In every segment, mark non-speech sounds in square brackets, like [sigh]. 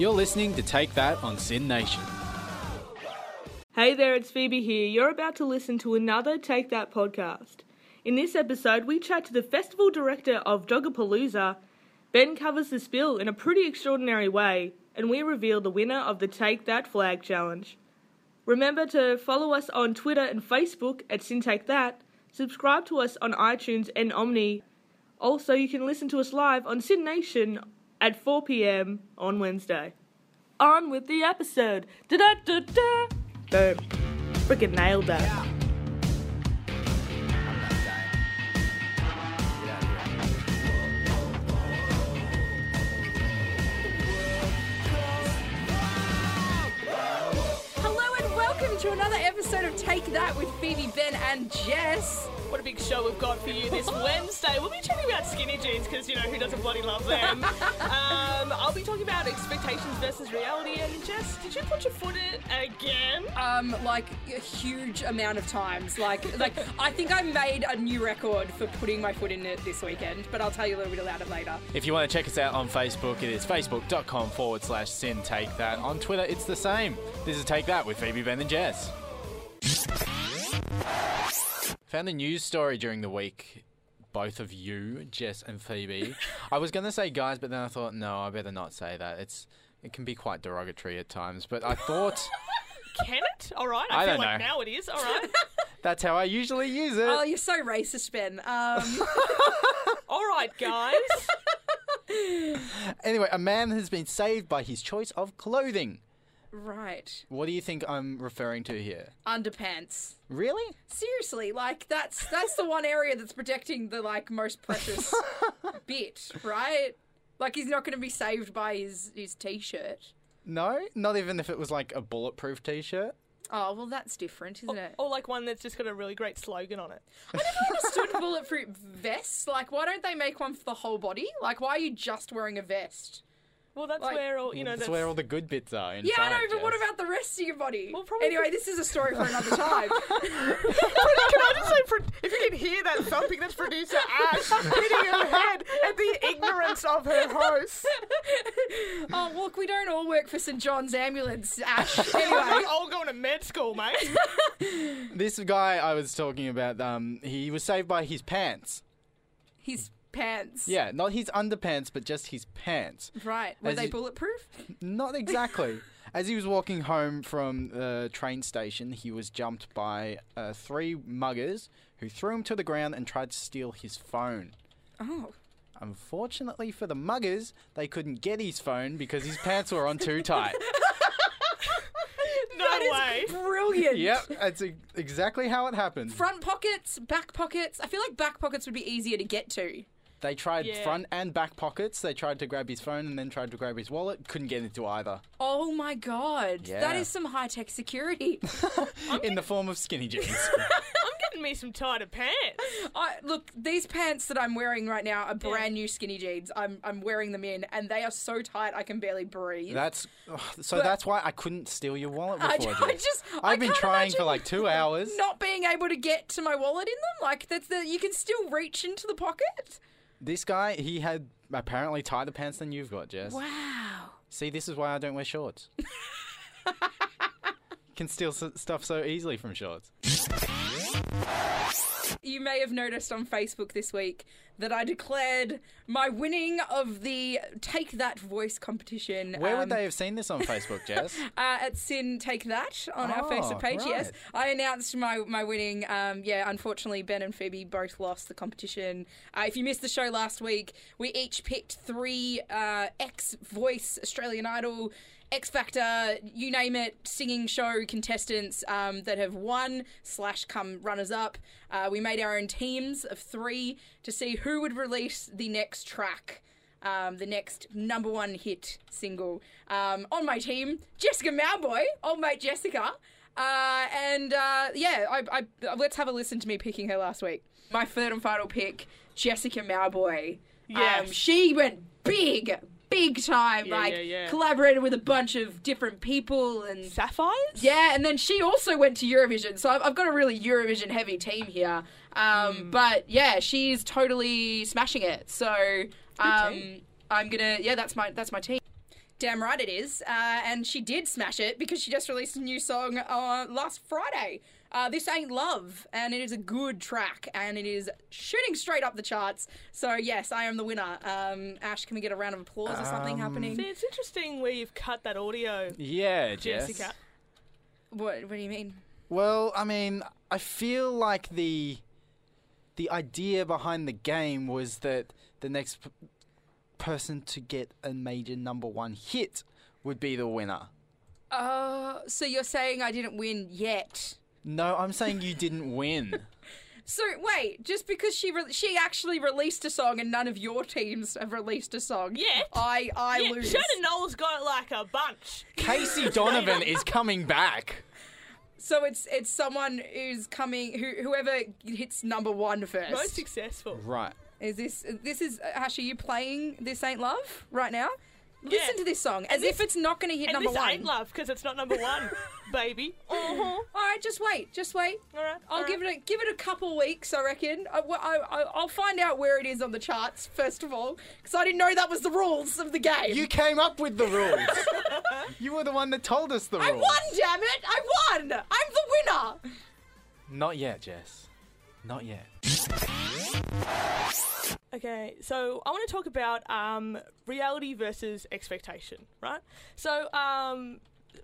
You're listening to Take That on SYN Nation. Hey there, it's Phoebe here. You're about to listen to another Take That podcast. In this episode, we chat to the festival director of Dogapalooza. Ben covers the spill in a pretty extraordinary way, and we reveal the winner of the Take That Flag Challenge. Remember to follow us on Twitter and Facebook at SYN Take That, subscribe to us on iTunes and Omni. Also, you can listen to us live on SYN Nation at 4 pm on Wednesday. On with the episode. Da da da da. Boom. Freaking nailed that. Hello to another episode of Take That with Phoebe, Ben, and Jess. What a big show we've got for you this [laughs] Wednesday. We'll be talking about skinny jeans because, you know, who doesn't bloody love them? [laughs] um, I'll be talking about expectations versus reality. And Jess, did you put your foot in again? Um, like a huge amount of times. Like, like I think I made a new record for putting my foot in it this weekend. But I'll tell you a little bit about it later. If you want to check us out on Facebook, it is facebook.com forward slash sin take that. On Twitter, it's the same. This is Take That with Phoebe, Ben, and Jess. Found a news story during the week. Both of you, Jess and Phoebe. I was going to say guys, but then I thought, no, I better not say that. It's It can be quite derogatory at times, but I thought Can it? All right. I, I feel don't like know. now it is. All right. [laughs] that's how I usually use it. Oh, you're so racist, Ben. Um, [laughs] All right, guys. [laughs] Anyway, a man has been saved by his choice of clothing. Right. What do you think I'm referring to here? Underpants. Really? Seriously, like that's that's the one area that's protecting the like most precious [laughs] bit, right? Like he's not going to be saved by his his t-shirt. No, not even if it was like a bulletproof t-shirt. Oh well, that's different, isn't it? or like one that's just got a really great slogan on it. I never understood bulletproof vests. Like, why don't they make one for the whole body? Like, why are you just wearing a vest? Well, that's Like- where all, you know, that's, that's where all the good bits are. Inside, Yeah, I know, but what Jess. about the rest of your body? Well, probably anyway, this is a story for another [laughs] time. [laughs] Can I just say, pro- if you can hear that thumping, that's producer Ash hitting her head at the ignorance of her host. [laughs] oh, look, we don't all work for St John's Ambulance, Ash. Anyway, We're all going to med school, mate. This guy I was talking about, um, he was saved by his pants. his pants. Yeah, not his underpants, but just his pants. Right. Were As they you- bulletproof? [laughs] Not exactly. [laughs] As he was walking home from the train station, he was jumped by uh, three muggers who threw him to the ground and tried to steal his phone. Oh. Unfortunately for the muggers, they couldn't get his phone because his pants were on too [laughs] tight. No That is way. brilliant. yep, that's e- exactly how it happened. Front pockets, back pockets. I feel like back pockets would be easier to get to. They tried Yeah. front and back pockets. They tried to grab his phone and then tried to grab his wallet. Couldn't get into either. Oh my god. That Yeah. is some high tech security. [laughs] In the form of skinny jeans. [laughs] I'm getting me some tighter pants. I, look, these pants that I'm wearing right now are brand new skinny jeans. I'm I'm wearing them in, and they are so tight I can barely breathe. That's ugh, so. But- that's why I couldn't steal your wallet before. I Jess. just I I've been trying for like two hours. Not being able to get to my wallet in them, like that's the you can still reach into the pocket. This guy, he had apparently tighter pants than you've got, Jess. Wow. See, this is why I don't wear shorts. [laughs] Can steal s- stuff so easily from shorts. You may have noticed on Facebook this week that I declared my winning of the Take That Voice competition. Where um, would they have seen this on Facebook, Jess? [laughs] Uh, at SYN Take That on our Oh, Facebook page, yes. I announced my, my winning. Um, yeah, unfortunately, Ben and Phoebe both lost the competition. Uh, if you missed the show last week, we each picked three uh, ex Voice Australian Idol. X Factor, you name it, singing show contestants um, that have won slash come runners up. Uh, we made our own teams of three to see who would release the next track um, the next number one hit single. Um, on my team, Jessica Mauboy, old mate Jessica. Uh, and uh, yeah, I, I, let's have a listen to me picking her last week. My third and final pick, Jessica Mauboy. Yes. Um, she went big, big time. Yeah, like yeah, yeah. collaborated with a bunch of different people and Sapphires? yeah, and then she also went to Eurovision, so I've, I've got a really Eurovision heavy team here. Um, Hmm. But yeah, she's totally smashing it. So um. I'm gonna yeah, that's my that's my team. Damn right it is. Uh, and she did smash it because she just released a new song uh, last Friday. Uh, this ain't love, and it is a good track, and it is shooting straight up the charts. So yes, I am the winner. Um, Ash, can we get a round of applause or something Um, happening? See, it's interesting where you've cut that audio, Yeah, Jess. Jessica. What, what do you mean? Well, I mean, I feel like the the idea behind the game was that the next p- person to get a major number one hit would be the winner. Uh, so you're saying I didn't win yet? No, I'm saying you didn't win. [laughs] So wait, just because she re- she actually released a song and none of your teams have released a song, yeah, I I yeah, lose. Shannon Noll got like a bunch. Casey Donovan is coming back. So it's it's someone who's coming who whoever hits number one first. Most successful. Right. Is this this is Ash? Are you playing "This Ain't Love" right now? Listen Yeah. to this song as this- if it's not going to hit And number this one. ain't love because it's not number one, [laughs] baby. Uh-huh. All right, just wait, just wait. All right. I'll give it a give it a couple weeks, I reckon. I, I, I, I'll find out where it is on the charts first of all, because I didn't know that was the rules of the game. You came up with the rules. [laughs] you were the one that told us the rules. I won, damn it! I won. I'm the winner. Not yet, Jess. Not yet. Okay, so I want to talk about um, reality versus expectation, right? So, um,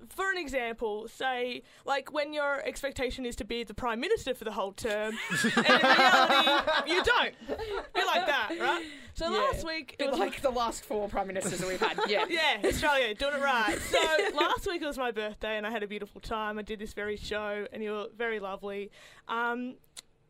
for an example, say like when your expectation is to be the prime minister for the whole term, [laughs] and in reality you don't. Be like that, right? So last week it was like the last four prime ministers that we've had. Yeah. [laughs] yeah, Australia, doing it right. So last week it was my birthday, and I had a beautiful time. I did this very show, and you were very lovely. Um,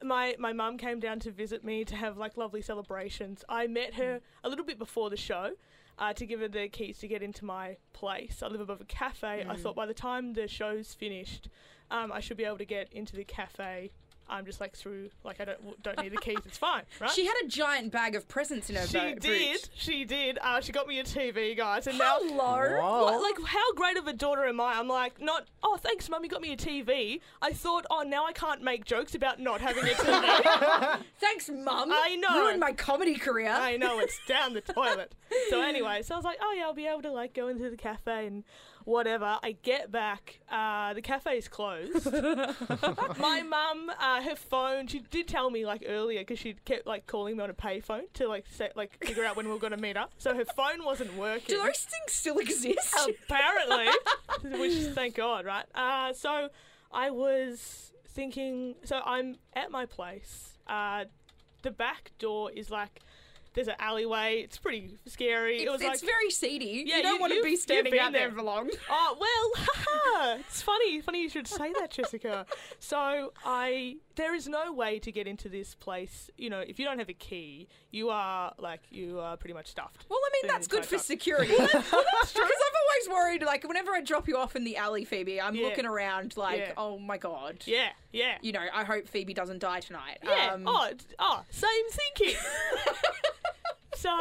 my my mum came down to visit me to have like lovely celebrations. I met her a little bit before the show. Uh, to give her the keys to get into my place. I live above a cafe. I thought by the time the show's finished, um, I should be able to get into the cafe. I'm just like through, like I don't don't need the keys. It's fine, [laughs] right? She had a giant bag of presents in her She bo- did. boot. She did. Uh, she got me a TV, guys, and now Hello. Whoa. what, like, how great of a daughter am I? I'm like, not, oh, thanks, mum, you got me a TV. I thought, oh, now I can't make jokes about not having a TV. [laughs] Thanks, mum. I know. Ruined my comedy career. I know, it's down the [laughs] toilet. So, anyway, so I was like, oh, yeah, I'll be able to, like, go into the cafe and whatever. I get back, uh, the cafe is closed. [laughs] my mum, uh, her phone, she did tell me, like, earlier, because she kept, like, calling me on a payphone to, like, set, like, figure out when we were going to meet up. So her phone wasn't working Do those things still exist? apparently, [laughs] which thank God, right? Uh, so I was thinking. So I'm at my place. Uh, the back door is like there's an alleyway. It's pretty scary. It's, it was it's like. very seedy. Yeah, you don't you- want to be standing out there there. for long. [laughs] Oh well, haha, it's funny. Funny you should say that, Jessica. So I, there is no way to get into this place. You know, if you don't have a key, you are like you are pretty much stuffed. Well, I mean, that's good for security. Because [laughs] I've always worried, like, whenever I drop you off in the alley, Phoebe, I'm Yeah. looking around like, Yeah. oh my god. Yeah, yeah. You know, I hope Phoebe doesn't die tonight. Yeah. Um, oh, oh, same thinking. [laughs] so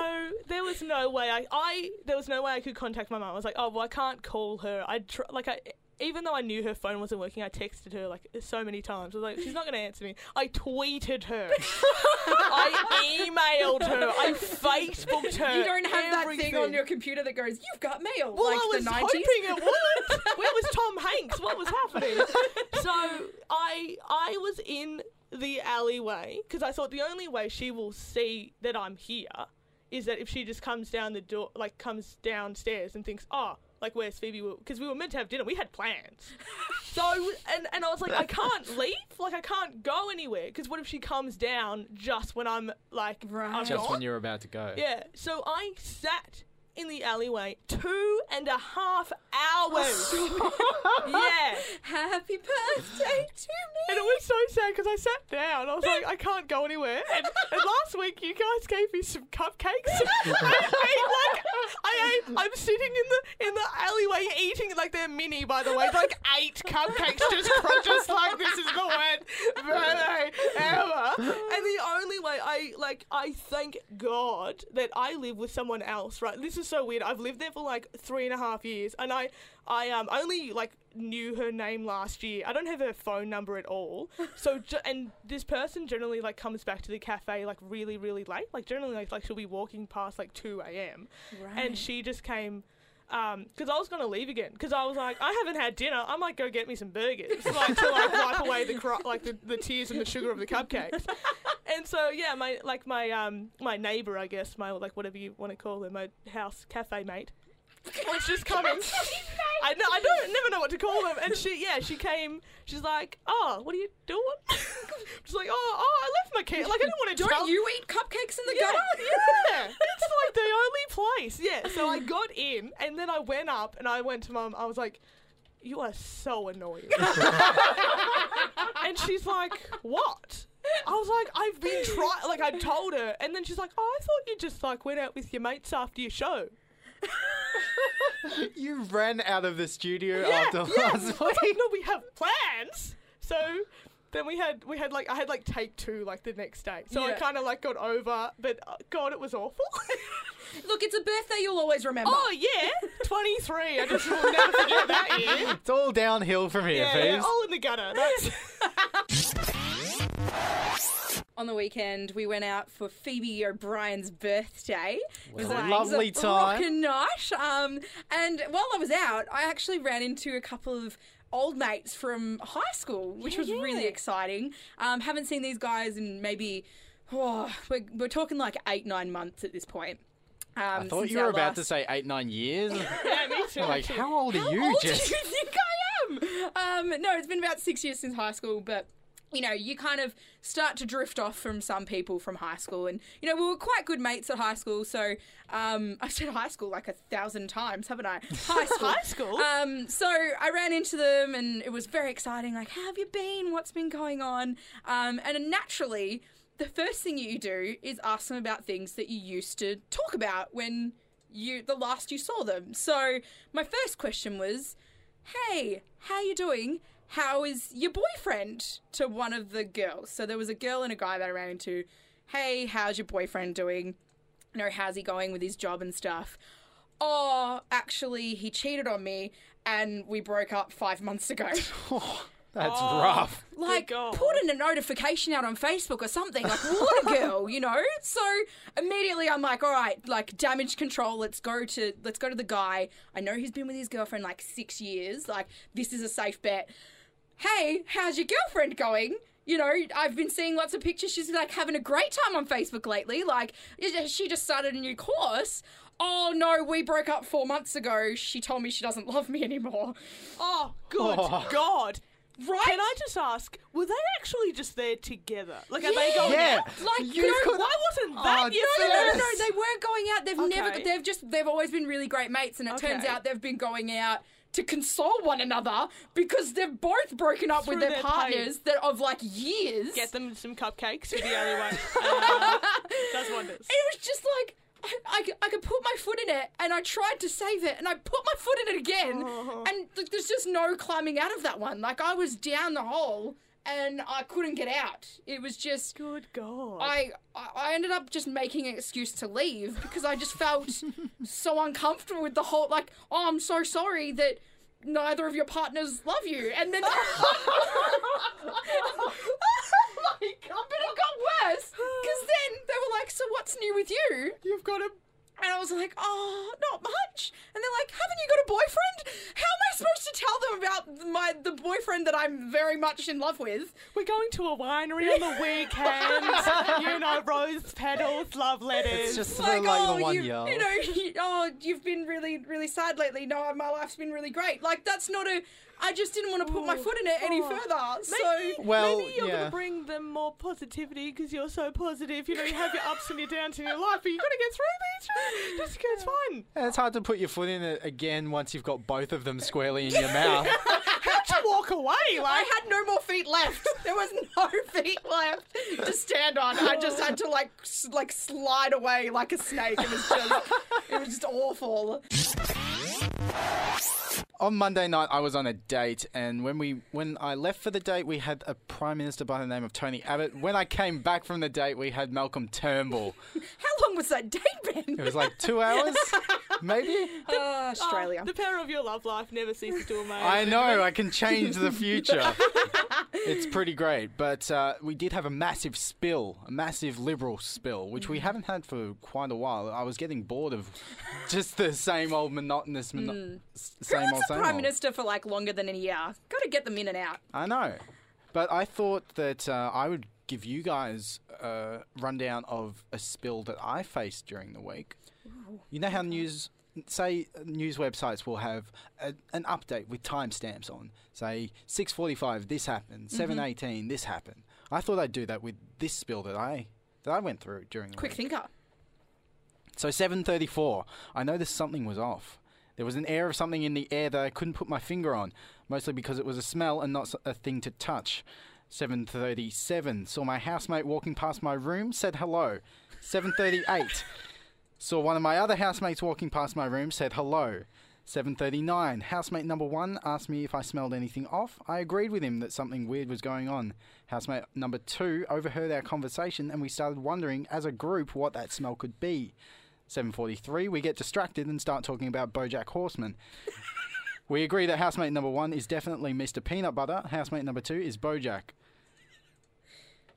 there was no way I, I there was no way I could contact my mum. I was like, oh well, I can't call her. I tr- like I. Even though I knew her phone wasn't working, I texted her like so many times. I was like, she's not going to answer me. I tweeted her. [laughs] I emailed her. I Facebooked her. You don't have that thing on your computer that goes, you've got mail, Well, like I was the 90s. hoping it [laughs] would. Where was Tom Hanks? What was happening? So I I was in the alleyway because I thought the only way she will see that I'm here is that if she just comes down the door, like comes downstairs and thinks, oh, like where's Phoebe? Because we were meant to have dinner. We had plans. [laughs] So and and I was like, I can't leave. Like I can't go anywhere because what if she comes down just when I'm like Right. I'm Just gone? when you're about to go. Yeah, so I sat in the alleyway two and a half hours. [laughs] yeah. Happy birthday to me. And it was so sad because I sat down. I was like, I can't go anywhere. And, and last week, you guys gave me some cupcakes. [laughs] I ate like I ate. I'm sitting in the in the alleyway eating like they're mini, by the way, like eight cupcakes, just [laughs] just like this is the worst birthday ever. And the only way I like, I thank God that I live with someone else. Right? This is so weird. I've lived there for like three and a half years, and I I um only like knew her name last year. I don't have her phone number at all. [laughs] So ju- and this person generally like comes back to the cafe like really really late. Like generally like, like she'll be walking past like two a.m. and she just came. Because I was gonna leave again. Because I was like, I haven't had dinner. I might go get me some burgers, [laughs] like to like wipe away the cro- like the, the tears and the sugar of the cupcakes. [laughs] And so yeah, my like my um my neighbor, I guess, my like whatever you want to call them, my house cafe mate, was just coming. [laughs] I know I don't never know what to call them. And she yeah she came. She's like, oh, what are you doing? [laughs] She's like, oh oh I left my cake. Like I didn't want to Don't tell. you eat cupcakes in the Yeah, gutter? yeah. [laughs] It's like the only place. Yeah. So I got in and then I went up and I went to mum. I was like, you are so annoying. and she's like, what? I was like, I've been trying. Like I told her, and then she's like, oh, I thought you just like went out with your mates after your show. [laughs] You ran out of the studio Yeah, after yeah. last I was like, week. no, we have plans. So then we had we had like I had like take two like the next day. So I kind of like got over, but uh, God, it was awful. [laughs] Look, it's a birthday you'll always remember. oh yeah, twenty three. I just will never forget that year. [laughs] It's all downhill from here, Yeah, yeah, all in the gutter. That's On the weekend, we went out for Phoebe O'Brien's birthday. It was a lovely was a time. rockin' night. Um, and while I was out, I actually ran into a couple of old mates from high school, which was really exciting. Um, haven't seen these guys in maybe, oh, we're, we're talking like eight, nine months at this point. Um, I thought you were about last- to say eight, nine years. [laughs] yeah, me too. like, how old are How you, old Jess? do you think I am? Um, no, it's been about six years since high school, but you know, you kind of start to drift off from some people from high school, and you know, we were quite good mates at high school. So um, [laughs] I've said high school like a thousand times, haven't I? [laughs] High school. High school? Um, so I ran into them, and it was very exciting. Like, how have you been? What's been going on? Um, and naturally. The first thing you do is ask them about things that you used to talk about when you the last you saw them. So my first question was, "Hey, how you doing? How is your boyfriend?" To one of the girls. So there was a girl and a guy that I ran into. Hey, how's your boyfriend doing? You know, how's he going with his job and stuff? Oh, actually, he cheated on me, and we broke up five months ago. [laughs] Oh, that's Oh. rough. like God. put in a notification out on Facebook or something. Like what a girl, you know. So immediately I'm like, all right, like damage control. Let's go to let's go to the guy. I know he's been with his girlfriend like six years. Like this is a safe bet. Hey, how's your girlfriend going? You know, I've been seeing lots of pictures. She's like having a great time on Facebook lately. Like she just started a new course. Oh no, we broke up four months ago. She told me she doesn't love me anymore. oh, good Oh. God. Right? Can I just ask, were they actually just there together? Like, are they going Yeah. out? Like, You no, could- Why wasn't oh, that Oh, your No, no, no, no. They weren't going out. They've never. They've just. They've always been really great mates, and it turns out they've been going out to console one another because they've both broken up with their, their partners that of like years. Get them some cupcakes with the only one. Uh, [laughs] does wonders. It was just like. I, I could put my foot in it, and I tried to save it, and I put my foot in it again, Oh. and th- there's just no climbing out of that one. Like I was down the hole, and I couldn't get out. It was just Good God. I I ended up just making an excuse to leave because I just felt [laughs] so uncomfortable with the whole like oh I'm so sorry that neither of your partners love you and then [laughs] [laughs] oh my god but it got worse because then they were like so what's new with you You've got a. and I was like, oh, not much. And they're like, haven't you got a boyfriend? How am I supposed to tell them about my the boyfriend that I'm very much in love with? We're going to a winery on the weekend. [laughs] you know, rose petals, love letters. It's just like, like, oh, the one you, year. you know, you, [laughs] oh, you've been really, really sad lately. No, my life's been really great. Like, that's not a. I just didn't want to put my Oh, foot in it any oh. further. Maybe, so, Well, maybe you're yeah. gonna bring them more positivity because you're so positive. You know, you have your ups and your downs in your life, but you gotta get through these. Just it's fine. And it's hard to put your foot in it again once you've got both of them squarely in your [laughs] mouth. How'd you walk away? I Like, had no more feet left. There was no [laughs] feet left to stand on. I just had to like s- like slide away like a snake. It was just it was just awful. On Monday night, I was on a date, and when we when I left for the date, we had a prime minister by the name of Tony Abbott. When I came back from the date, we had Malcolm Turnbull. [laughs] How long was that date, Ben? It was like two [laughs] hours. Maybe. [laughs] Ah, Australia. Oh, the power of your love life never ceases to amaze. I know, I can change the [laughs] future. [laughs] it's pretty great. But uh, we did have a massive spill, a massive liberal spill, which we haven't had for quite a while. I was getting bored of just the same old monotonous, mono- s- same Who old, was the same prime old. minister for like longer than a year? Got to get them in and out. I know. But I thought that uh, I would give you guys a rundown of a spill that I faced during the week. You know how news, say, news websites will have a, an update with timestamps on. Say, 6:45, this happened. Mm-hmm. 7:18, this happened. I thought I'd do that with this spill that I that I went through during the Quick week. thinker. So 7:34, I noticed something was off. There was an air of something in the air that I couldn't put my finger on, mostly because it was a smell and not a thing to touch. 7:37, saw my housemate walking past my room, said hello. 7:38, saw one of my other housemates walking past my room, said hello. 7:39, housemate number 1 asked me if I smelled anything off. I agreed with him that something weird was going on. Housemate number 2 overheard our conversation and we started wondering as a group what that smell could be. 7:43, we get distracted and start talking about BoJack Horseman. [laughs] we agree that housemate number 1 is definitely Mr. Peanut Butter, housemate number 2 is BoJack.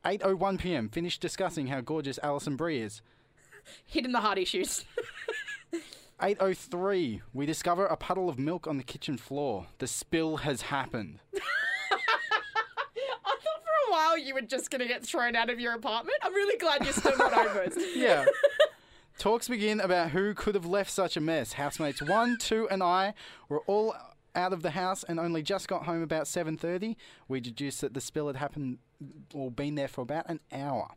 8:01 p.m. Finished discussing how gorgeous Alison Brie is. Hidden the heart issues. [laughs] 8:03, we discover a puddle of milk on the kitchen floor. The spill has happened. [laughs] I thought for a while you were just going to get thrown out of your apartment. I'm really glad you're still not over it. [laughs] Yeah. Talks begin about who could have left such a mess. Housemates 1, 2 and I were all out of the house and only just got home about 7:30. We deduced that the spill had happened or been there for about an hour.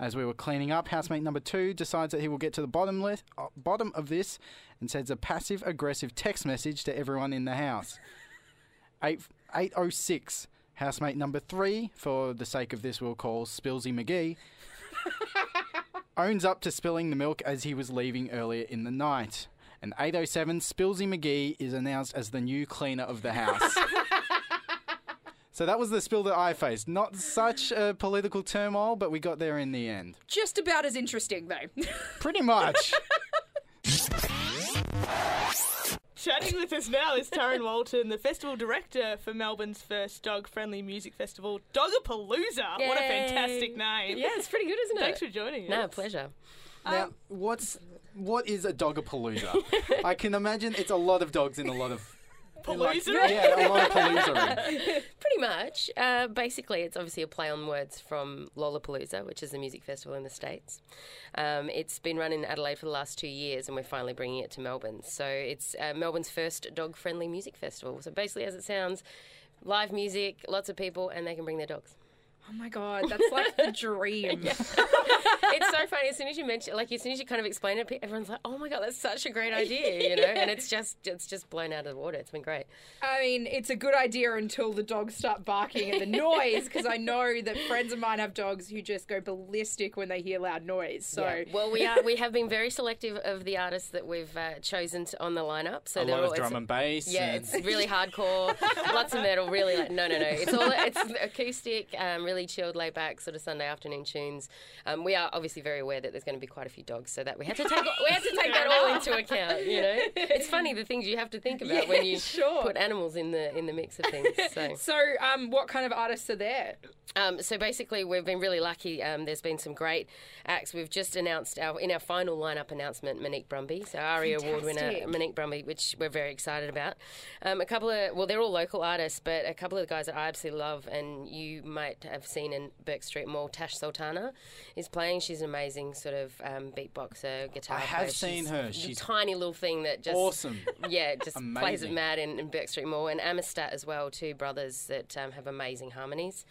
As we were cleaning up, housemate number 2 decides that he will get to the bottom list, uh, bottom of this and sends a passive aggressive text message to everyone in the house. 8 806 housemate number 3 for the sake of this we'll call Spillsy McGee owns up to spilling the milk as he was leaving earlier in the night. And 807, Spillsy McGee is announced as the new cleaner of the house. [laughs] so that was the spill that I faced. Not such a political turmoil, but we got there in the end. Just about as interesting, though. [laughs] Pretty much. Chatting with us now is Taryn Walton, the festival director for Melbourne's first dog-friendly music festival, Dogapalooza. What a fantastic name! Yeah, it's pretty good, isn't it? Thanks for joining us. No, pleasure. now, um, what's what is a dogapalooza? I can imagine it's a lot of dogs in a lot of like, yeah, a lot of palooza. [laughs] Pretty much. Uh, basically, it's obviously a play on words from Lollapalooza, which is a music festival in the States. Um, it's been run in Adelaide for the last two years, and we're finally bringing it to Melbourne. So it's uh, Melbourne's first dog friendly music festival. So basically, as it sounds, live music, lots of people, and they can bring their dogs. Oh my god, that's like the dream. [laughs] it's so funny. As soon as you mention, like, as soon as you kind of explain it, everyone's like, "Oh my god, that's such a great idea," you know. [laughs] And it's just, it's just blown out of the water. It's been great. I mean, it's a good idea until the dogs start barking at the [laughs] noise, because I know that friends of mine have dogs who just go ballistic when they hear loud noise. So. Yeah. well, we are we have been very selective of the artists that we've uh, chosen to, on the lineup. So A they're lot all of drum and bass. Yeah, and- it's really hardcore, lots of metal. Really, like no, no, no. It's all it's acoustic, um, really chilled, laid back, sort of Sunday afternoon tunes. Um, we are obviously very aware that there's going to be quite a few dogs, so that we have to take we have to take that all into account. You know, it's funny the things you have to think about when you sure. put animals in the in the mix of things. So. [laughs] So, um, what kind of artists are there? Um, so basically, we've been really lucky. Um, there's been some great acts. We've just announced our in our final lineup announcement, Monique Brumby, so ARIA Award winner. Monique Brumby, which we're very excited about. Um, a couple of well, they're all local artists, but a couple of the guys that I absolutely love, and you might have seen in Bourke Street Mall, Tash Sultana is playing. She's an amazing sort of um, beatboxer, guitar. I have player. seen She's her. a tiny little thing that just awesome. [laughs] yeah, just plays it mad in, in Bourke Street Mall. And Amistat as well, two brothers that um, have amazing harmonies.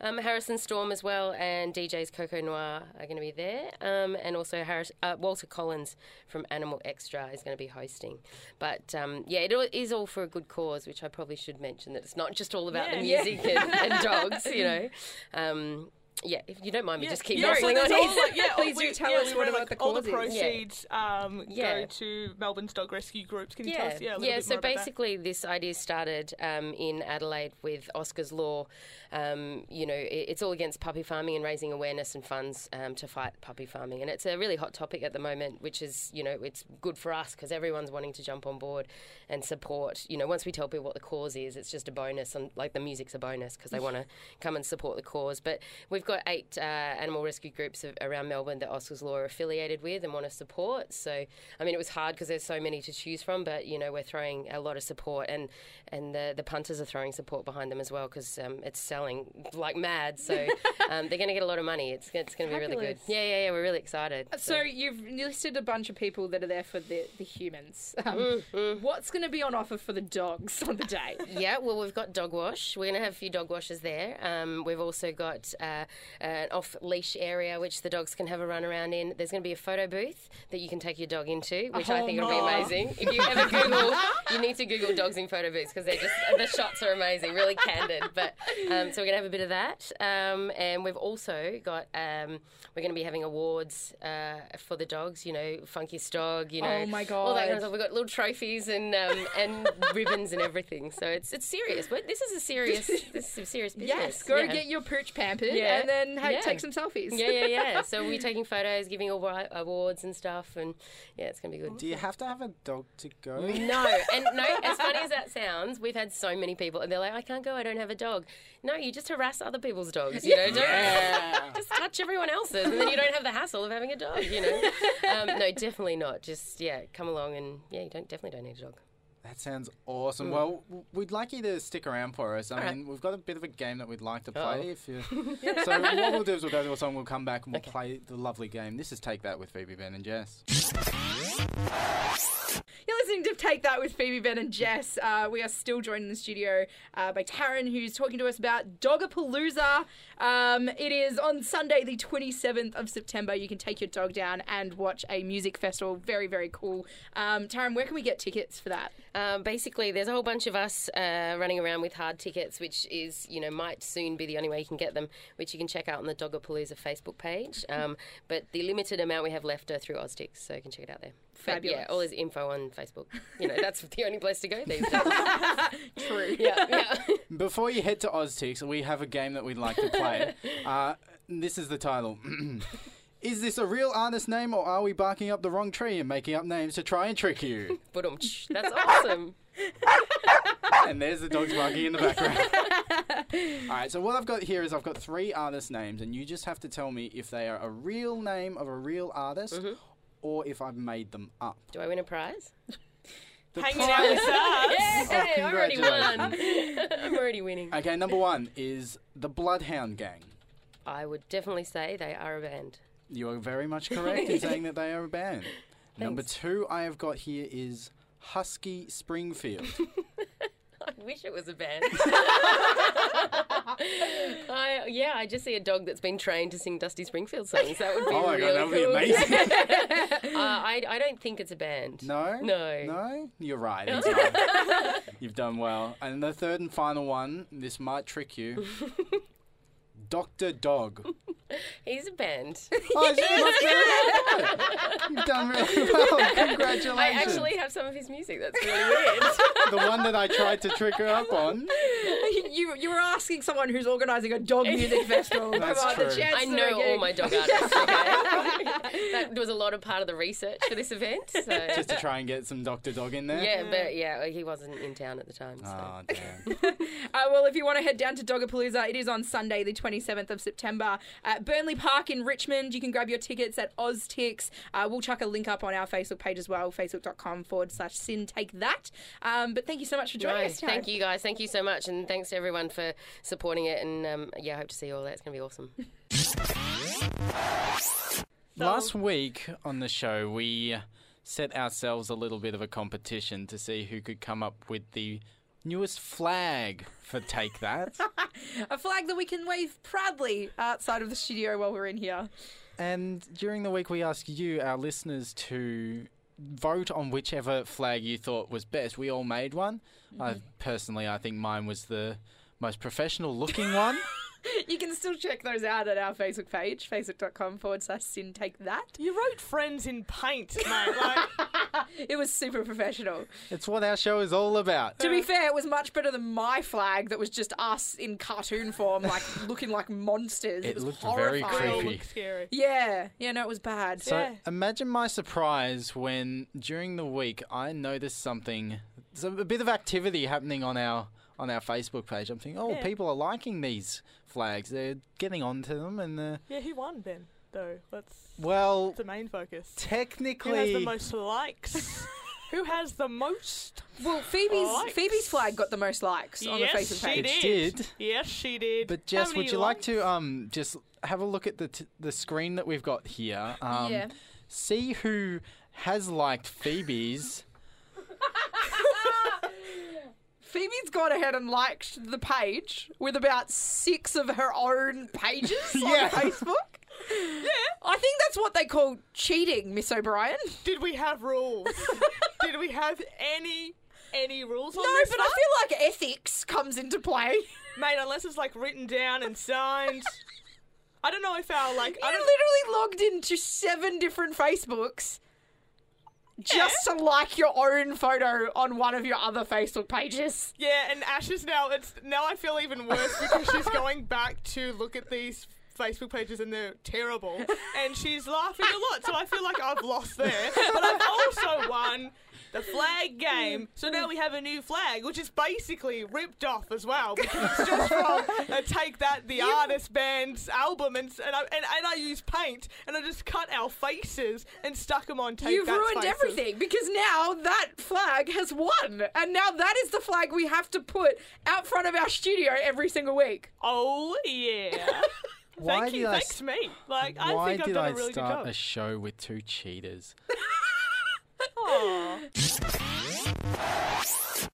Um, Harrison Storm as well, and DJs Coco Noir are going to be there. Um, and also Harris, uh, Walter Collins from Animal Extra is going to be hosting. But um, yeah, it is all, for a good cause, which I probably should mention that it's not just all about the Yeah. music and, and dogs, you know. Yeah, if you don't mind me, Yeah. just keep Yeah, so on. here. yeah, [laughs] Please we- do tell yeah, us we what about like, the all the causes. Yeah. proceeds um, go to Melbourne's dog rescue groups. Can you tell us? Yeah, a little yeah. bit So more about that? basically, this idea started um, in Adelaide with Oscar's Law. Um, you know, it, it's all against puppy farming and raising awareness and funds um, to fight puppy farming, and it's a really hot topic at the moment, which is you know it's good for us because everyone's wanting to jump on board and support. You know, once we tell people what the cause is, it's just a bonus, and like the music's a bonus because they want to [laughs] come and support the cause. But we've got eight uh, animal rescue groups of, around Melbourne that Oscar's Law are affiliated with and want to support. So, I mean, it was hard because there's so many to choose from, but you know, we're throwing a lot of support, and and the the punters are throwing support behind them as well because um, it's selling like mad. So [laughs] um, they're going to get a lot of money. It's it's going to be really good. Yeah, yeah, yeah. We're really excited. So you've listed a bunch of people that are there for the, the humans. Um, Mm-hmm. What's going to be on offer for the dogs on the day? [laughs] Yeah, well, we've got dog wash. We're going to have a few dog washes there. Um, we've also got uh, an off leash area which the dogs can have a run around in. There's going to be a photo booth that you can take your dog into, which I Oh, think will be amazing. If you ever Google, you need to Google dogs in photo booths because they're just the shots are amazing, really candid. But um, so we're going to have a bit of that, um, and we've also got um, we're going to be having awards uh, for the dogs. You know, funkiest dog. You know, Oh my god, all that kind of stuff. We've got little trophies and um, and ribbons and everything. So it's it's serious. But this is a serious this is a serious business. Yes, go yeah. get your pooch pampered Yeah. And then hey, Yeah. take some selfies. Yeah, yeah, yeah. [laughs] So we'll be taking photos, giving awa- awards and stuff, and yeah, it's gonna be good. Do you have to have a dog to go? No, and no, as funny as that sounds, we've had so many people, and they're like, I can't go, I don't have a dog. No, you just harass other people's dogs, you know, don't Yeah. [laughs] just touch everyone else's, and then you don't have the hassle of having a dog, you know. Um, no, definitely not. Just, yeah, come along, and yeah, you don't definitely don't need a dog. That sounds awesome. Well, we'd like you to stick around for us. I All right. mean, we've got a bit of a game that we'd like to play. Uh-oh. If you, [laughs] so what we'll do is we'll go to a song, we'll come back, and we'll Okay. play the lovely game. This is Take That with Phoebe, Ben, and Jess. You're listening to Take That with Phoebe, Ben, and Jess. Uh, we are still joined in the studio uh, by Taryn, who's talking to us about Dogapalooza. Um, it is on Sunday, the 27th of September. You can take your dog down and watch a music festival. Very, very cool. Um, Taryn, where can we get tickets for that? Um, basically, there's a whole bunch of us uh, running around with hard tickets, which is, you know, might soon be the only way you can get them, which you can check out on the Dogapalooza Facebook page. Um, but the limited amount we have left are through Oztix, so you can check it out there. But Fabulous. yeah, all his info on Facebook. You know, [laughs] that's the only place to go these days. [laughs] True. [laughs] yeah, yeah. Before you head to Oztix, we have a game that we'd like to play. uh, this is the title. [clears throat] Is this a real artist name, or are we barking up the wrong tree and making up names to try and trick you? [laughs] But that's awesome. [laughs] and there's the dogs barking in the background. [laughs] All right, so what I've got here is I've got three artist names, and you just have to tell me if they are a real name of a real artist, Mm-hmm. or if I've made them up. Do I win a prize? The Hanging prize- out with us. Yay, I already won. I'm already winning. Okay, number one is the Bloodhound Gang. I would definitely say they are a band. You are very much correct in saying that they are a band. [laughs] Number two I have got here is Husky Springfield. [laughs] I wish it was a band. [laughs] I, yeah, I just see a dog that's been trained to sing Dusty Springfield songs. That would be oh my really god, that would be amazing. Uh, I, I don't think it's a band. No? No. No? You're right. Not. You've done well. And the third and final one, this might trick you. Dr. Dog. [laughs] He's a band. Oh, you must be really good. You've done really well. Congratulations. I actually have some of his music. That's really weird. [laughs] the one that I tried to trick her up on. [laughs] you you were asking someone who's organising a dog music festival. That's Come on, the true. chances I know all my dog artists. Okay, that was a lot of part of the research for this event. So. Just to try and get some Dr. Dog in there. yeah, but yeah, he wasn't in town at the time. So. Oh, damn. Uh, well, if you want to head down to Dogapalooza, it is on Sunday, the 27th of September at Burnley Park in Richmond. You can grab your tickets at Oztix. Uh, we'll chuck a link up on our Facebook page as well, facebook.com forward slash sin take that. Um, but thank you so much for joining No, us, Taryn. thank you guys. Thank you so much, and thanks to everyone for supporting it. And um, yeah, I hope to see you all there. It's going to be awesome. [laughs] Last week on the show, we set ourselves a little bit of a competition to see who could come up with the newest flag for Take That. [laughs] A flag that we can wave proudly outside of the studio while we're in here. and during the week, we ask you, our listeners, to vote on whichever flag you thought was best. We all made one. I mm-hmm. personally, I think mine was the most professional looking one. [laughs] you can still check those out at our Facebook page, facebook.com forward slash sin take that. You wrote friends in paint, mate. Like, [laughs] [laughs] It was super professional. It's what our show is all about. To be fair, it was much better than my flag that was just us in cartoon form, [laughs] like looking like monsters. It, It was looked very horrifying. all creepy. look scary. Yeah, yeah, no, it was bad. So Yeah. imagine my surprise when during the week I noticed something, there's a, a bit of activity happening on our on our Facebook page. I'm thinking, oh, Yeah. people are liking these flags. They're getting onto them, and uh, Yeah, who won, Ben? Though that's well, the main focus. Technically, Who has the most likes? [laughs] who has the most? Well, Phoebe's Likes. Phoebe's flag got the most likes on yes, the Facebook she page. did. did. Yes, she did. But How Jess, would many you like to um just have a look at the t- the screen that we've got here? Um, Yeah. See who has liked Phoebe's. [laughs] Phoebe's gone ahead and liked the page with about six of her own pages [laughs] Yeah. on Facebook. Yeah, I think that's what they call cheating, Miss O'Brien. Did we have rules? [laughs] did we have any any rules on No, this but one? I feel like ethics comes into play. Mate, unless it's like written down and signed. I don't know if our like I You don't literally logged into seven different Facebooks just eh? to like your own photo on one of your other Facebook pages. Yeah, and Ash is now it's now I feel even worse because she's [laughs] going back to look at these Facebook pages and they're terrible. [laughs] And she's laughing a lot, so I feel like I've lost there. But I've also won the flag game. So now we have a new flag, which is basically ripped off as well. Because it's just from uh, Take That, the artist band's album, and, and, I, and, and I used paint, and I just cut our faces and stuck them on Take You've That's ruined faces. everything because now that flag has won. And now that is the flag we have to put out front of our studio every single week. Oh, yeah. [laughs] Why Thank you, did I thanks s- me. Like, I think I've did done I a really good start job. a show with two cheaters? [laughs]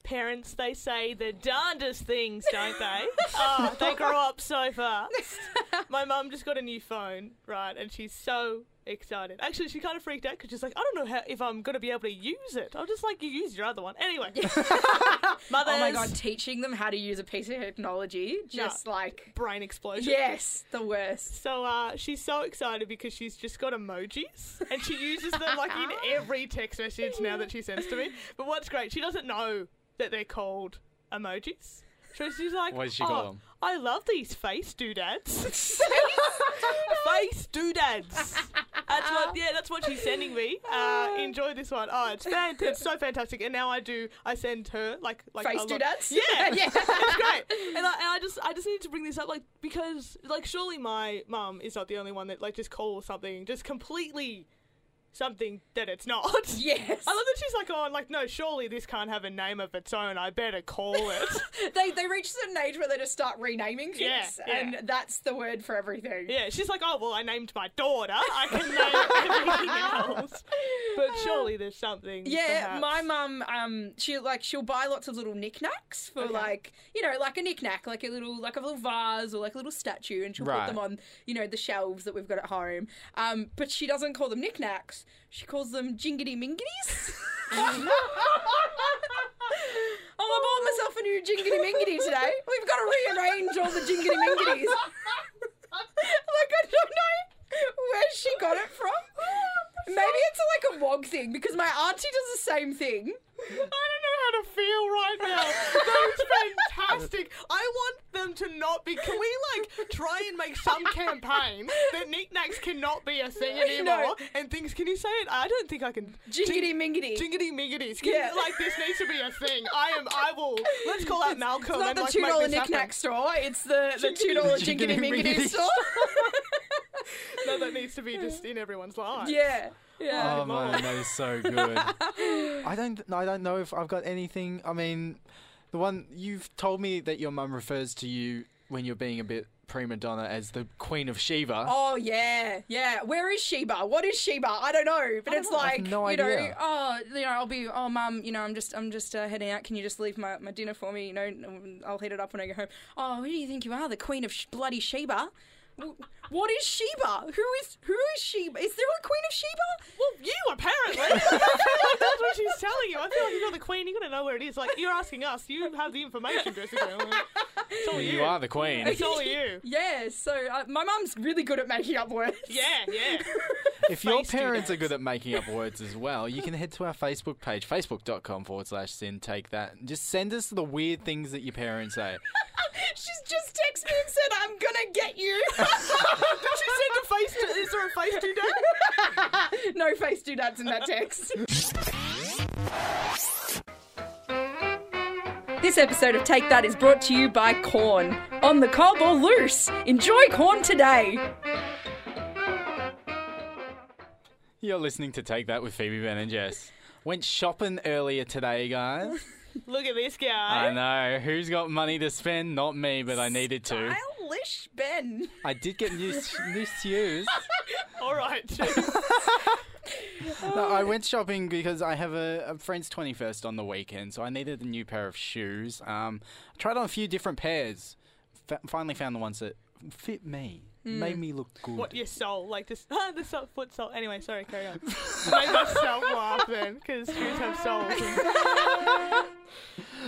Parents, they say the darndest things, don't they? [laughs] oh, they grow up so fast. My mum just got a new phone, right, and she's so excited. Actually, she kind of freaked out because she's like, I don't know how if I'm going to be able to use it. I'm just like, you use your other one. Anyway. Mothers. [laughs] Oh my god, teaching them how to use a piece of technology. Just like Brain explosion. Yes, the worst. So uh, she's so excited because she's just got emojis and she uses them like in [laughs] every text message now that she sends to me. But what's great, she doesn't know that they're called emojis. So she's like, What does she call "Oh, them?" I love these face doodads. [laughs] [laughs] face doodads. That's what. [laughs] Yeah, that's what she's sending me. Uh, enjoy this one. Oh, it's fan- It's so fantastic. And now I do. I send her like like Face doodads? Yeah, Yeah. it's great. And I, and I just I just need to bring this up like because like surely my mum is not the only one that like just calls something just completely something that it's not. [laughs] Yes. I love that she's like, oh, like, no, surely this can't have a name of its own. I better call it. [laughs] they they reach a certain age where they just start renaming things, Yeah, yeah. and that's the word for everything. yeah, she's like, oh, well, I named my daughter. I can name everything [laughs] else. But surely there's something. Yeah, perhaps. my mum, um, she like she'll buy lots of little knickknacks for Okay. like you know like a knickknack, like a little like a little vase or like a little statue, and she'll Right. put them on you know the shelves that we've got at home. Um, but she doesn't call them knickknacks; she calls them jingity mingitties. Oh, [laughs] I bought myself a new jingity mingity today. We've got to rearrange all the jingity mingitties. [laughs] like I don't know where she got it from. Maybe it's like a wog thing because my auntie does the same thing. I don't know how to feel right now. That's [laughs] fantastic. I want them to not be. Can we like try and make some campaign that knickknacks cannot be a thing [laughs] anymore? And things. Can you say it? I don't think I can. Jingity mingity. Jingity. Can, Yeah. Like this needs to be a thing. I am. I will. Let's call out Malcolm It's not and the like two dollar happen. knickknack store. It's the the two dollar jingity mingity mingity. store. [laughs] No, that needs to be just in everyone's life. yeah, yeah. Oh man, that is so good. [laughs] I don't, I don't know if I've got anything. I mean, the one you've told me that your mum refers to you when you're being a bit prima donna as the Queen of Sheba. Oh yeah, yeah. Where is Sheba? What is Sheba? I don't know, but it's know. I have like no you know, oh, you know, I'll be, oh, mum, you know, I'm just, I'm just uh, heading out. Can you just leave my, my dinner for me? You know, I'll heat it up when I go home. Oh, who do you think you are, the Queen of sh- bloody Sheba? What is Sheba? Who is who is Sheba? Is there a Queen of Sheba? Well, you apparently. I feel like that's what she's telling you. I feel like you're the queen. You gotta know where it is. Like you're asking us. You have the information, Jessica. [laughs] It's all you. You are the queen. It's all you. [laughs] Yeah. So uh, my mum's really good at making up words. Yeah, yeah. [laughs] If your parents are good at making up words as [laughs] well, you can head to our Facebook page, facebook.com forward slash sin take that. and Just send us the weird things that your parents say. [laughs] She's just texted me and said, "I'm gonna get you." [laughs] she sent a face. To, is there a face to that? no face doodads in that text. This episode of Take That is brought to you by Corn. On the cob or loose. Enjoy corn today. You're listening to Take That with Phoebe, Ben, and Jess. Went shopping earlier today, guys. [laughs] Look at this guy. I know. Who's got money to spend? Not me, but I needed to. Stylish Ben. I did get new, new shoes. [laughs] All right. [laughs] No, I went shopping because I have a, a friend's 21st on the weekend, so I needed a new pair of shoes. Um, I tried on a few different pairs. Fa- finally found the ones that fit me, made me look good. what your soul like this? Ah, [laughs] the soul, foot soul. Anyway, sorry. Carry on. [laughs] Made myself laugh then because shoes have souls.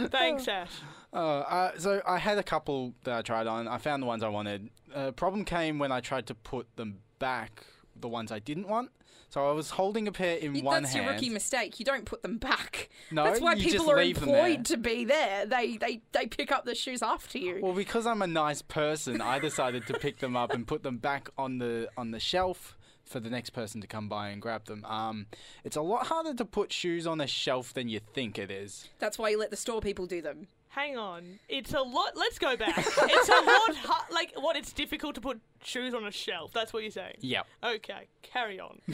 [laughs] Thanks, Ash. Uh, uh, so I had a couple that I tried on. I found the ones I wanted. Uh, problem came when I tried to put them back, the ones I didn't want. So I was holding a pair in You- one That's hand. That's your rookie mistake. You don't put them back. No, That's why you people just are leave them there. employed to be there. They, they they pick up the shoes after you. Well, because I'm a nice person, I decided to pick them up and put them back on the on the shelf for the next person to come by and grab them. Um, it's a lot harder to put shoes on a shelf than you think it is. That's why you let the store people do them. Hang on. It's a lot. Let's go back. It's a lot. Ha- like what? It's difficult to put shoes on a shelf. That's what you're saying. Yep. Okay. Carry on. [laughs]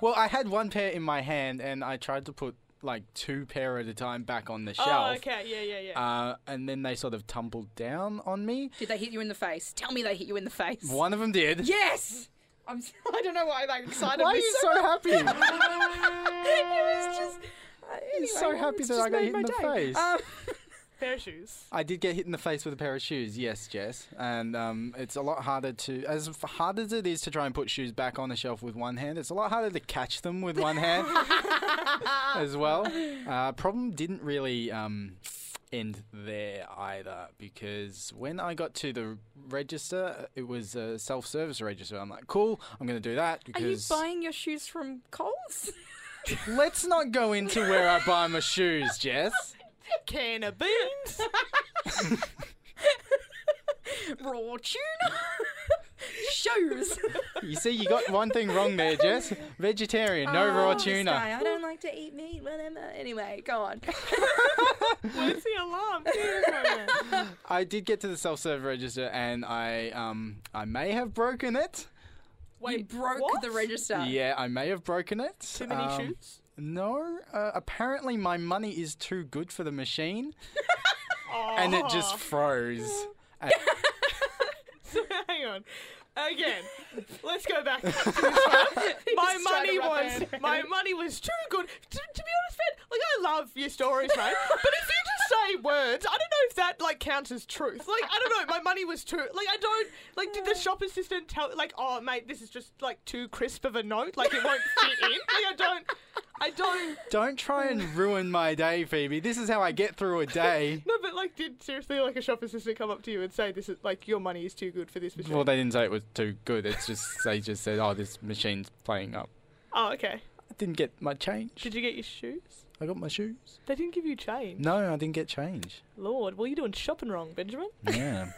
Well, I had one pair in my hand, and I tried to put like two pair at a time back on the shelf. Oh, okay. Yeah, yeah, yeah. Uh, and then they sort of tumbled down on me. Did they hit you in the face? Tell me they hit you in the face. One of them did. Yes. I'm. s- [laughs] I don't know why that excited Why are you so. so happy? [laughs] it was just. Uh, anyway, so happy that I got hit my in the day. face. Um, Pair of shoes. I did get hit in the face with a pair of shoes. Yes, Jess. And um, it's a lot harder to, as hard as it is to try and put shoes back on the shelf with one hand, it's a lot harder to catch them with one hand [laughs] as well. Uh, problem didn't really um, end there either because when I got to the register, it was a self-service register. I'm like, cool, I'm going to do that are you buying your shoes from Coles? [laughs] let's not go into where I buy my shoes, Jess. [laughs] Can of beans. [laughs] Raw tuna. [laughs] shoes. You see, you got one thing wrong there, Jess. Vegetarian, no raw Oh, this tuna. guy, I don't like to eat meat. Whatever. Anyway, go on. Where's the alarm? I did get to the self-serve register, and I um I may have broken it. you broke what? the register. Yeah, I may have broken it. Too many Um, shoes. No, uh, apparently my money is too good for the machine, [laughs] and it just froze. [laughs] And- Hang on. Again, let's go back. to [laughs] this one. my Just trying money was around. my money was too good. To, to be honest, Ben, like I love your stories, mate. but if you just say words, I don't know if that like counts as truth. Like I don't know. My money was too. Like I don't. Like did the shop assistant tell? Like oh mate, this is just like too crisp of a note. Like it won't fit in. Like I don't. I don't. Don't try and [laughs] ruin my day, Phoebe. This is how I get through a day. [laughs] No, but like, did seriously like a shop assistant come up to you and say this is like your money is too good for this machine? Well, they didn't say it was too good. It's just [laughs] they just said, "Oh, this machine's playing up." oh, okay. I didn't get my change. Did you get your shoes? I got my shoes. They didn't give you change. No, I didn't get change. Lord, what are you doing shopping wrong, Benjamin? Yeah.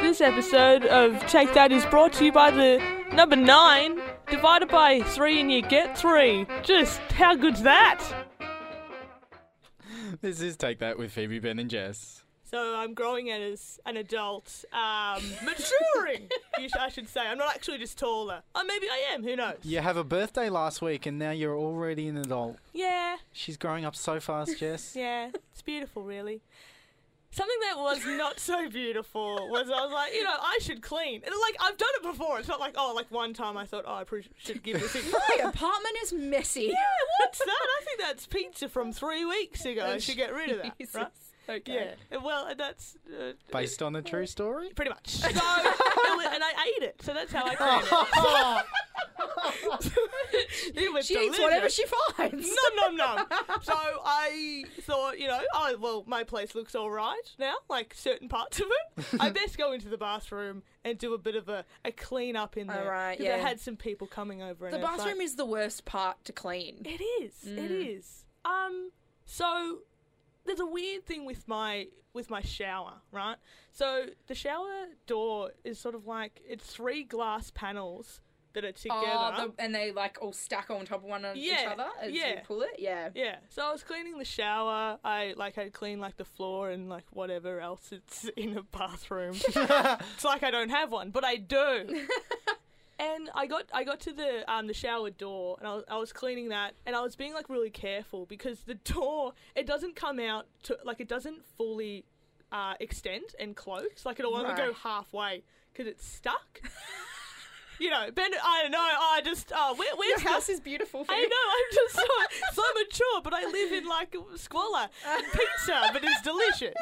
This episode of Take That is brought to you by the number nine divided by three and you get three. Just how good's that? [laughs] this is take that with Phoebe, Ben, and Jess. So I'm growing as an adult, um, [laughs] maturing. [laughs] I should say. I'm not actually just taller. Oh, maybe I am. Who knows? You have a birthday last week, and now you're already an adult. Yeah, She's growing up so fast, Jess. yeah. It's beautiful, really. Something that was not so beautiful was I was like, you know, I should clean. And like I've done it before. It's not like oh, like one time I thought, oh, I should give this. A- My apartment is messy. yeah, what's that? I think that's pizza from three weeks ago. I should get rid of that. [laughs] Right? Okay. Yeah. Well, and that's uh, Based on a true story? pretty much. [laughs] So, and I ate it. So that's how I clean it. [laughs] it was She eats whatever she finds. Nom nom nom. So I thought, you know, oh well, my place looks all right now. Like certain parts of it, [laughs] I best go into the bathroom and do a bit of a, a clean up in there. All right, 'Cause yeah. I had some people coming over. The and like- bathroom is the worst part to clean. It is. It is. Um. So there's a weird thing with my with my shower, right? So the shower door is sort of like it's three glass panels that are together. Oh, the, and they like all stack on top of one each Yeah, other as yeah. you pull it. Yeah. Yeah. So I was cleaning the shower. I like I'd clean like the floor and like whatever else it's [laughs] in a bathroom. [laughs] it's like I don't have one, but I do. [laughs] and I got I got to the um the shower door and I was, I was cleaning that and I was being like really careful because the door it doesn't come out to like it doesn't fully uh, extend and close like it'll only go halfway because it's stuck. [laughs] you know, Ben. I don't know. I just uh, where, where's Your the- house is beautiful. I Phoebe. know, I'm just so, so mature, but I live in like squalor and pizza, but it's delicious.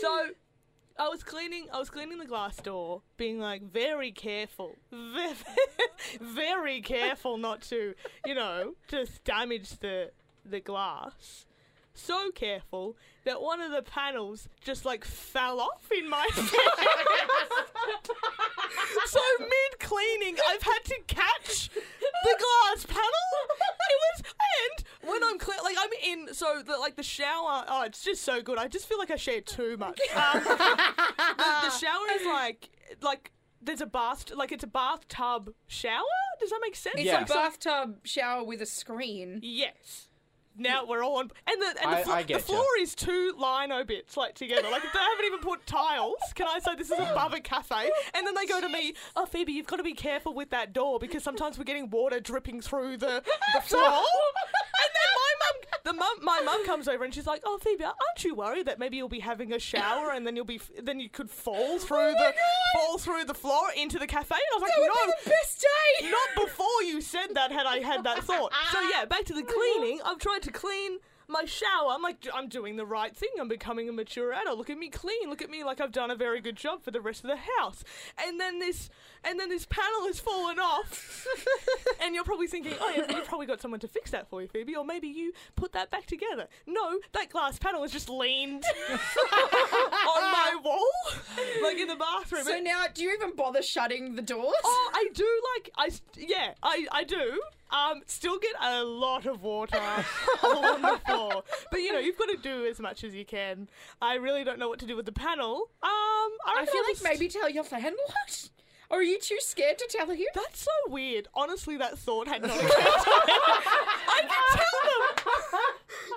So I was cleaning I was cleaning the glass door, being like very careful. [laughs] Very, careful not to, you know, just damage the the glass. So careful that one of the panels just like fell off in my [laughs] face. [laughs] so mid cleaning, I've had to catch the glass panel. It was, and when I'm clear, like I'm in, so the, like the shower. Oh, it's just so good. I just feel like I share too much. [laughs] Um, the, the shower is like, like there's a bath, like it's a bathtub shower. Does that make sense? It's Yeah. a bathtub shower with a screen. Yes. Now we're all on, and the and I- the, flo- I the floor is two lino bits like together. Like they haven't even put tiles. Can I say this is above a [laughs] cafe? And then they go to me, "Oh, Phoebe, you've got to be careful with that door because sometimes we're getting water dripping through the the [laughs] floor." and then my the mum, my mum comes over and she's like, "Oh, Phoebe, aren't you worried that maybe you'll be having a shower and then you'll be then you could fall through the fall through the floor into the cafe?" And I was like, "No." be best day. Not before you said that had I had that thought. So yeah, back to the [laughs] cleaning. I've tried to clean my shower. I'm like, I'm doing the right thing. I'm becoming a mature adult. Look at me clean. Look at me like I've done a very good job for the rest of the house. And then this, and then this panel has fallen off. [laughs] and you're probably thinking, oh yeah, you've probably got someone to fix that for you, Phoebe, or maybe you put that back together. No, that glass panel is just leaned [laughs] on my wall, like in the bathroom. So now, do you even bother shutting the doors? Oh, I do like I yeah, I I do. Um, still get a lot of water on the floor, but you know you've got to do as much as you can. I really don't know what to do with the panel. Um, I, I feel like maybe tell your landlord. Or are you too scared to tell him? that's so weird. Honestly, that thought had not occurred to me. I can tell them.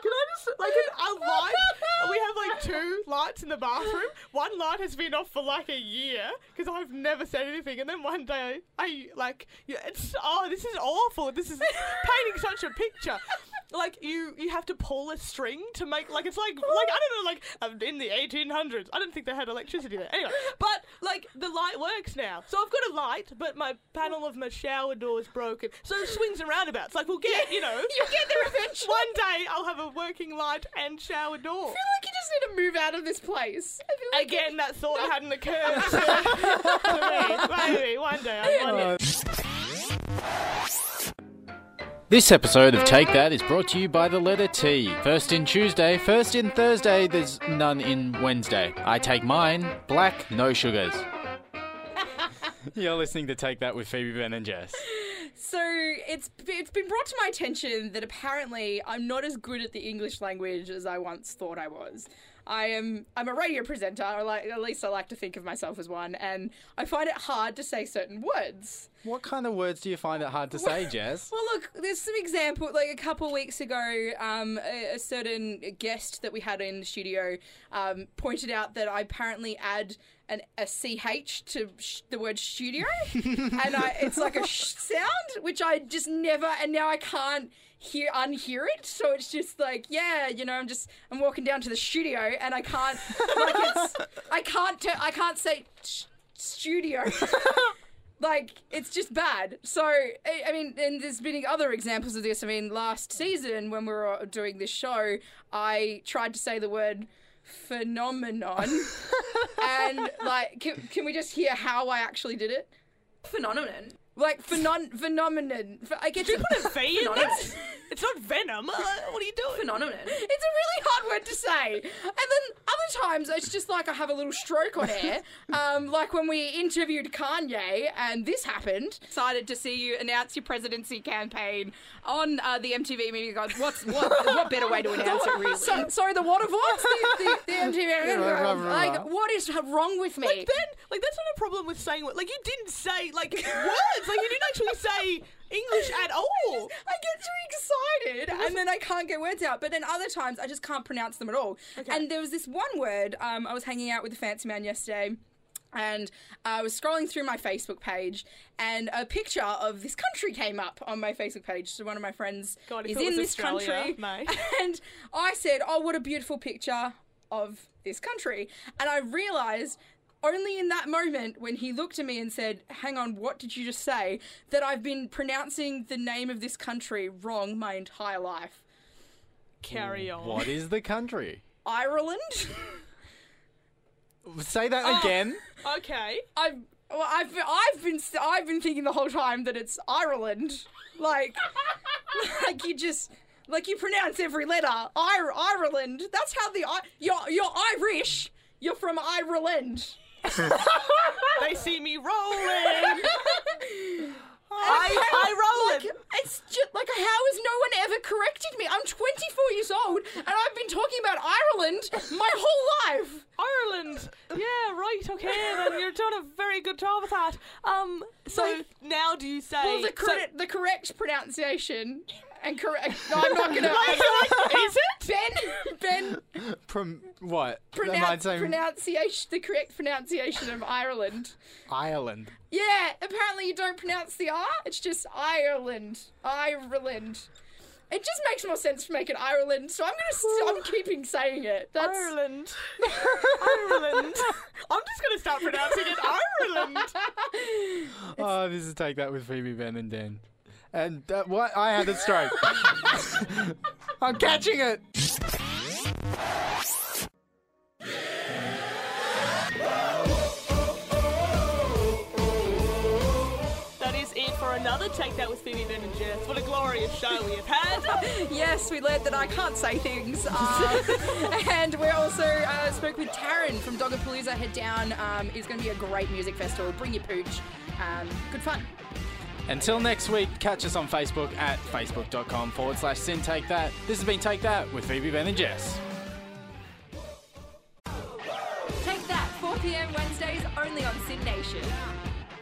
Can I just like a light? We have like two lights in the bathroom. One light has been off for like a year because I've never said anything, and then one day I, I like yeah, it's oh this is awful. This is painting such a picture. Like you, you have to pull a string to make like it's like like I don't know like um, in the 1800s. I don't think they had electricity there. Anyway, but like the light works now, so I've got a light, but my panel of my shower door is broken. So swings and roundabouts. Like we'll get you know [laughs] You'll get there eventually. one day I'll have a working light and shower door. I feel like you just need to move out of this place. I feel like Again, that thought hadn't occurred [laughs] to, to me. Maybe one day. I one day. This episode of Take That is brought to you by the letter T. First in Tuesday, first in Thursday, there's none in Wednesday. I take mine, black, no sugars. [laughs] You're listening to Take That with Phoebe, Ben, and Jess. So it's it's been brought to my attention that apparently I'm not as good at the English language as I once thought I was. I am I'm a radio presenter, or like at least I like to think of myself as one, and I find it hard to say certain words. What kind of words do you find it hard to say, Jess? [laughs] Well, look, there's some example. Like a couple weeks ago, um, a, a certain guest that we had in the studio um, pointed out that I apparently add an a ch to sh- the word studio, [laughs] and I, it's like a sh sound, which I just never. And now I can't hear unhear it. So it's just like, yeah, you know, I'm just I'm walking down to the studio, and I can't like it's [laughs] I can't t- I can't say studio. [laughs] like it's just bad. So I, I mean, and there's been other examples of this. I mean, last season when we were doing this show, I tried to say the word phenomenon. [laughs] and like, can, can we just hear how I actually did it? Phenomenon. Like phenon phenomenon. I get Did you put a V in Phenomenon. this? It's not venom. Uh, what are you doing? Phenomenon. It's a really hard word to say. And then other times it's just like I have a little stroke on air. um, like when we interviewed Kanye and this happened. Excited to see you announce your presidency campaign on uh, the MTV Media God. What's what? [laughs] what better way to announce it? Really? So, sorry, the what of what? The, the, the [laughs] MTV. like, what is wrong with me? Like Ben, like that's not a problem with saying what. Like you didn't say like [laughs] words. Like you didn't actually say English at all. I get too excited and then I can't get words out. But then other times I just can't pronounce them at all. And there was this one word, um, I was hanging out with a fancy man yesterday. And I was scrolling through my Facebook page, and a picture of this country came up on my Facebook page. So one of my friends God, is in this Australia, country, mate. [laughs] and I said, "Oh, what a beautiful picture of this country." And I realised only in that moment when he looked at me and said, "Hang on, what did you just say?" that I've been pronouncing the name of this country wrong my entire life. Carry on. What is the country? Ireland. [laughs] Say that Oh. again. Okay. I've well, I've been, I've been I've been thinking the whole time that it's Ireland. Like, [laughs] like you just like you pronounce every letter. Ir- Ireland. That's how the I- you're you're Irish. You're from Ireland. [laughs] They see me rolling. I, I roll Like, it's just like how has no one ever corrected me? I'm 24 years old and I've been talking about Ireland my whole life. Ireland. Yeah, right. Okay, then you're doing a very good job with that. Um, so Like- now do you say? Well, the so- the correct pronunciation and correct. No, I'm not gonna. [laughs] is it? Ben Ben From what? Am pronounce, saying pronunciation the correct pronunciation of Ireland. Ireland? Yeah, apparently you don't pronounce the R. It's just Ireland. Ireland. It just makes more sense to make it Ireland, so I'm gonna. St- I'm [sighs] keeping saying it. That's Ireland. [laughs] Ireland. I'm just gonna start pronouncing it Ireland. [laughs] Oh, this is take that with Phoebe, Ben, and Dan. And uh, what? I had a stroke. I'm catching it. That is it for another Take That with Phoebe, Ben and Jess. What a glorious show we have had. [laughs] yes, we learned that I can't say things. Uh, [laughs] and we also uh, spoke with Taryn from Dogapolooza. Head down. Um, it's going to be a great music festival. Bring your pooch. Um, good fun. Until next week, catch us on Facebook at facebook.com forward slash SYN take that. This has been Take That with Phoebe, Ben, and Jess. Take that, 4 p.m. Wednesdays, only on SYN Nation.